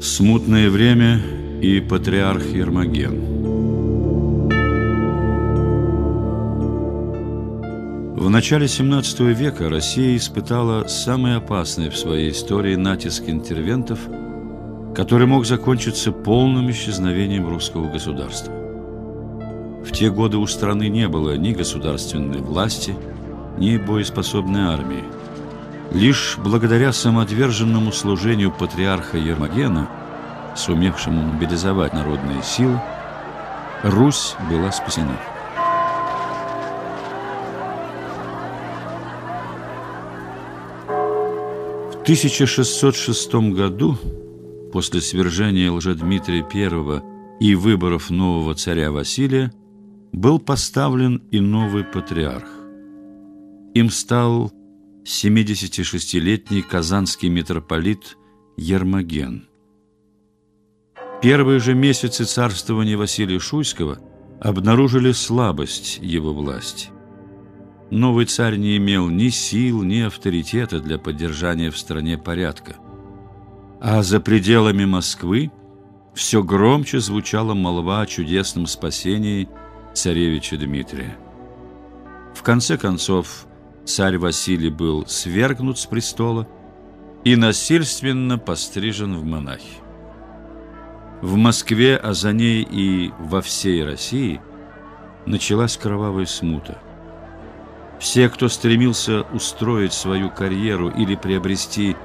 Смутное время и патриарх Ермоген. В начале 17 века Россия испытала самый опасный в своей истории натиск интервентов, который мог закончиться полным исчезновением русского государства. В те годы у страны не было ни государственной власти, ни боеспособной армии – Лишь благодаря самоотверженному служению патриарха Ермогена, сумевшему мобилизовать народные силы, Русь была спасена. В 1606 году, после свержения Лжедмитрия I и выборов нового царя Василия, был поставлен и новый патриарх. Им стал 76-летний казанский митрополит Ермоген. Первые же месяцы царствования Василия Шуйского обнаружили слабость его власти. Новый царь не имел ни сил, ни авторитета для поддержания в стране порядка. А за пределами Москвы все громче звучала молва о чудесном спасении царевича Дмитрия. В конце концов, царь Василий был свергнут с престола и насильственно пострижен в монахи. В Москве, а за ней и во всей России началась кровавая смута. Все, кто стремился устроить свою карьеру или приобрести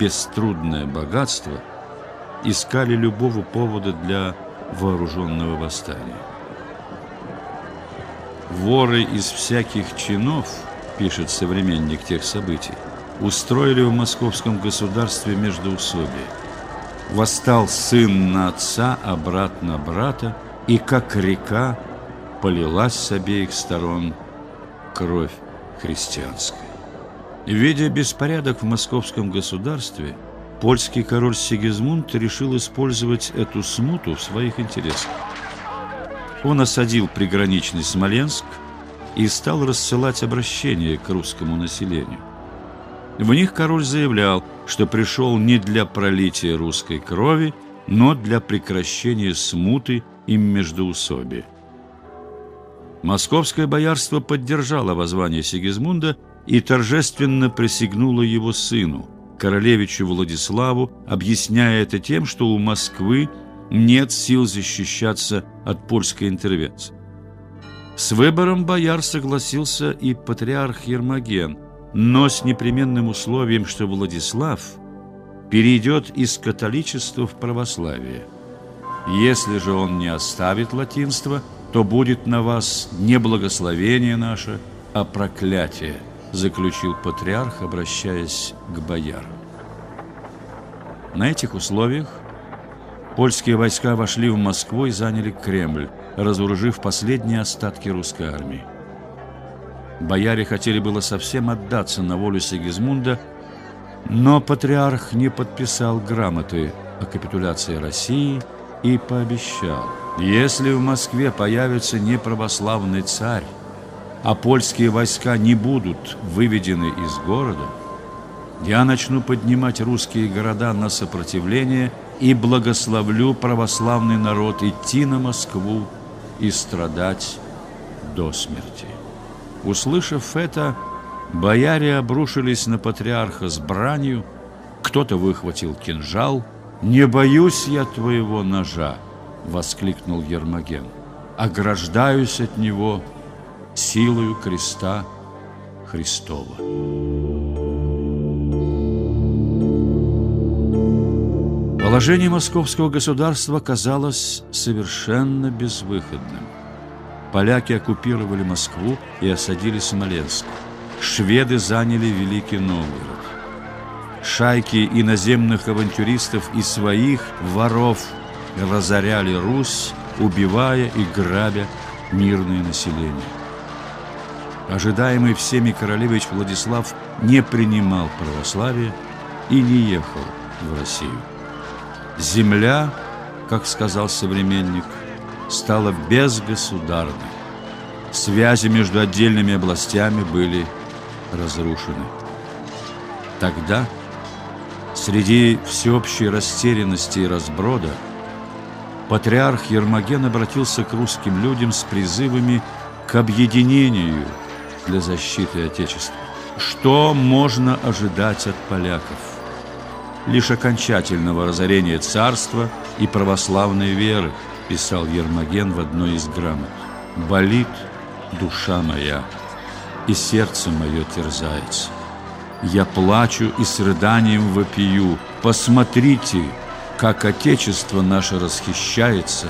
беструдное богатство, искали любого повода для вооруженного восстания. Воры из всяких чинов – пишет современник тех событий, устроили в московском государстве междоусобие. Восстал сын на отца, а брат на брата, и как река полилась с обеих сторон кровь христианская. Видя беспорядок в московском государстве, польский король Сигизмунд решил использовать эту смуту в своих интересах. Он осадил приграничный Смоленск – и стал рассылать обращения к русскому населению. В них король заявлял, что пришел не для пролития русской крови, но для прекращения смуты и междоусобия. Московское боярство поддержало воззвание Сигизмунда и торжественно присягнуло его сыну, королевичу Владиславу, объясняя это тем, что у Москвы нет сил защищаться от польской интервенции. С выбором бояр согласился и патриарх Ермоген, но с непременным условием, что Владислав перейдет из католичества в православие. Если же он не оставит латинство, то будет на вас не благословение наше, а проклятие, заключил патриарх, обращаясь к боярам. На этих условиях польские войска вошли в Москву и заняли Кремль, разоружив последние остатки русской армии. Бояре хотели было совсем отдаться на волю Сигизмунда, но патриарх не подписал грамоты о капитуляции России и пообещал, если в Москве появится неправославный царь, а польские войска не будут выведены из города, я начну поднимать русские города на сопротивление и благословлю православный народ идти на Москву и страдать до смерти. Услышав это, бояре обрушились на патриарха с бранью, кто-то выхватил кинжал. «Не боюсь я твоего ножа!» — воскликнул Ермоген. «Ограждаюсь от него силою креста Христова». Положение московского государства казалось совершенно безвыходным. Поляки оккупировали Москву и осадили Смоленск. Шведы заняли Великий Новгород. Шайки иноземных авантюристов и своих воров разоряли Русь, убивая и грабя мирное население. Ожидаемый всеми королевич Владислав не принимал православие и не ехал в Россию. Земля, как сказал современник, стала безгосударной. Связи между отдельными областями были разрушены. Тогда Среди всеобщей растерянности и разброда патриарх Ермоген обратился к русским людям с призывами к объединению для защиты Отечества. Что можно ожидать от поляков? Лишь окончательного разорения царства и православной веры, писал Ермоген в одной из грамот. «Болит душа моя, и сердце мое терзается. Я плачу и с рыданием вопию. Посмотрите, как Отечество наше расхищается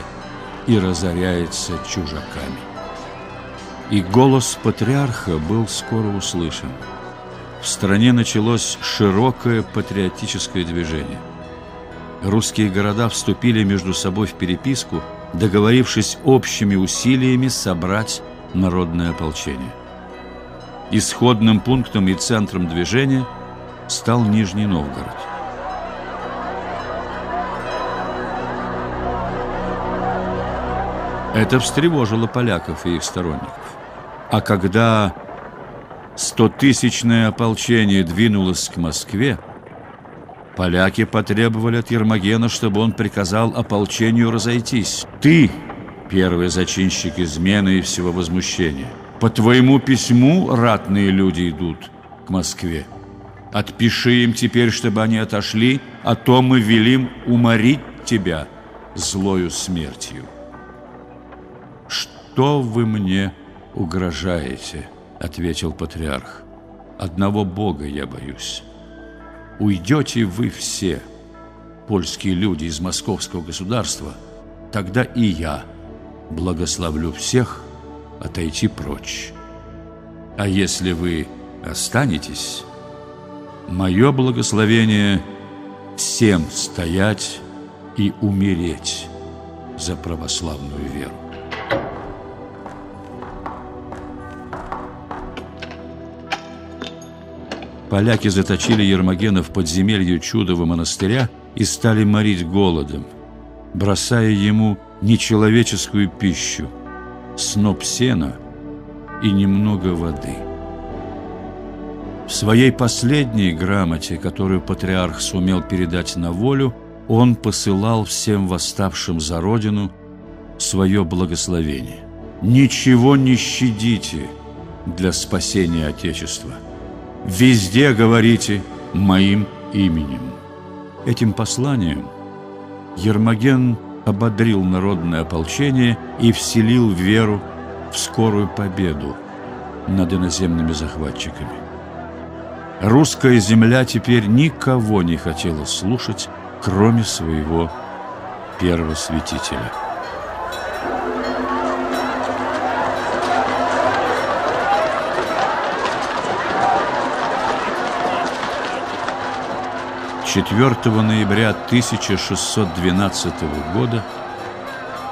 и разоряется чужаками. И голос патриарха был скоро услышан. В стране началось широкое патриотическое движение. Русские города вступили между собой в переписку, договорившись общими усилиями собрать народное ополчение. Исходным пунктом и центром движения стал Нижний Новгород. Это встревожило поляков и их сторонников. А когда стотысячное ополчение двинулось к Москве, поляки потребовали от Ермогена, чтобы он приказал ополчению разойтись. «Ты, первый зачинщик измены и всего возмущения, по твоему письму ратные люди идут к Москве. Отпиши им теперь, чтобы они отошли, а то мы велим уморить тебя злою смертью». «Что вы мне угрожаете?» — ответил патриарх. «Одного Бога я боюсь. Уйдете вы все, польские люди из московского государства, тогда и я благословлю всех отойти прочь. А если вы останетесь, мое благословение всем стоять и умереть за православную веру. Поляки заточили Ермогена в подземелье чудового монастыря и стали морить голодом, бросая ему нечеловеческую пищу, сноп сена и немного воды. В своей последней грамоте, которую патриарх сумел передать на волю, он посылал всем восставшим за родину свое благословение. «Ничего не щадите для спасения Отечества» везде говорите моим именем. Этим посланием Ермоген ободрил народное ополчение и вселил веру в скорую победу над иноземными захватчиками. Русская земля теперь никого не хотела слушать, кроме своего первосвятителя. 4 ноября 1612 года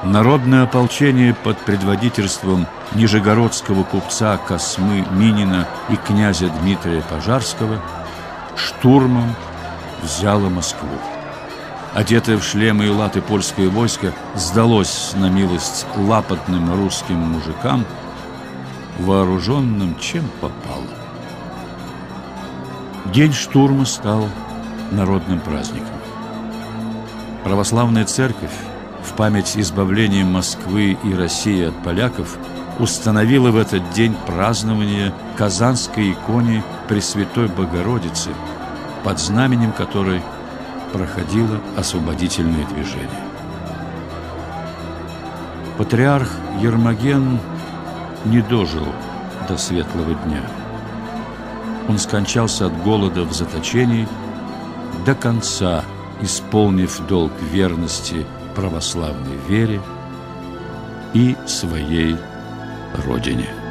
народное ополчение под предводительством нижегородского купца Космы Минина и князя Дмитрия Пожарского штурмом взяло Москву. Одетое в шлемы и латы польское войско сдалось на милость лапотным русским мужикам, вооруженным чем попало. День штурма стал народным праздником. Православная церковь в память избавления Москвы и России от поляков установила в этот день празднование Казанской иконе Пресвятой Богородицы, под знаменем которой проходило освободительное движение. Патриарх Ермоген не дожил до светлого дня. Он скончался от голода в заточении – до конца исполнив долг верности православной вере и своей Родине.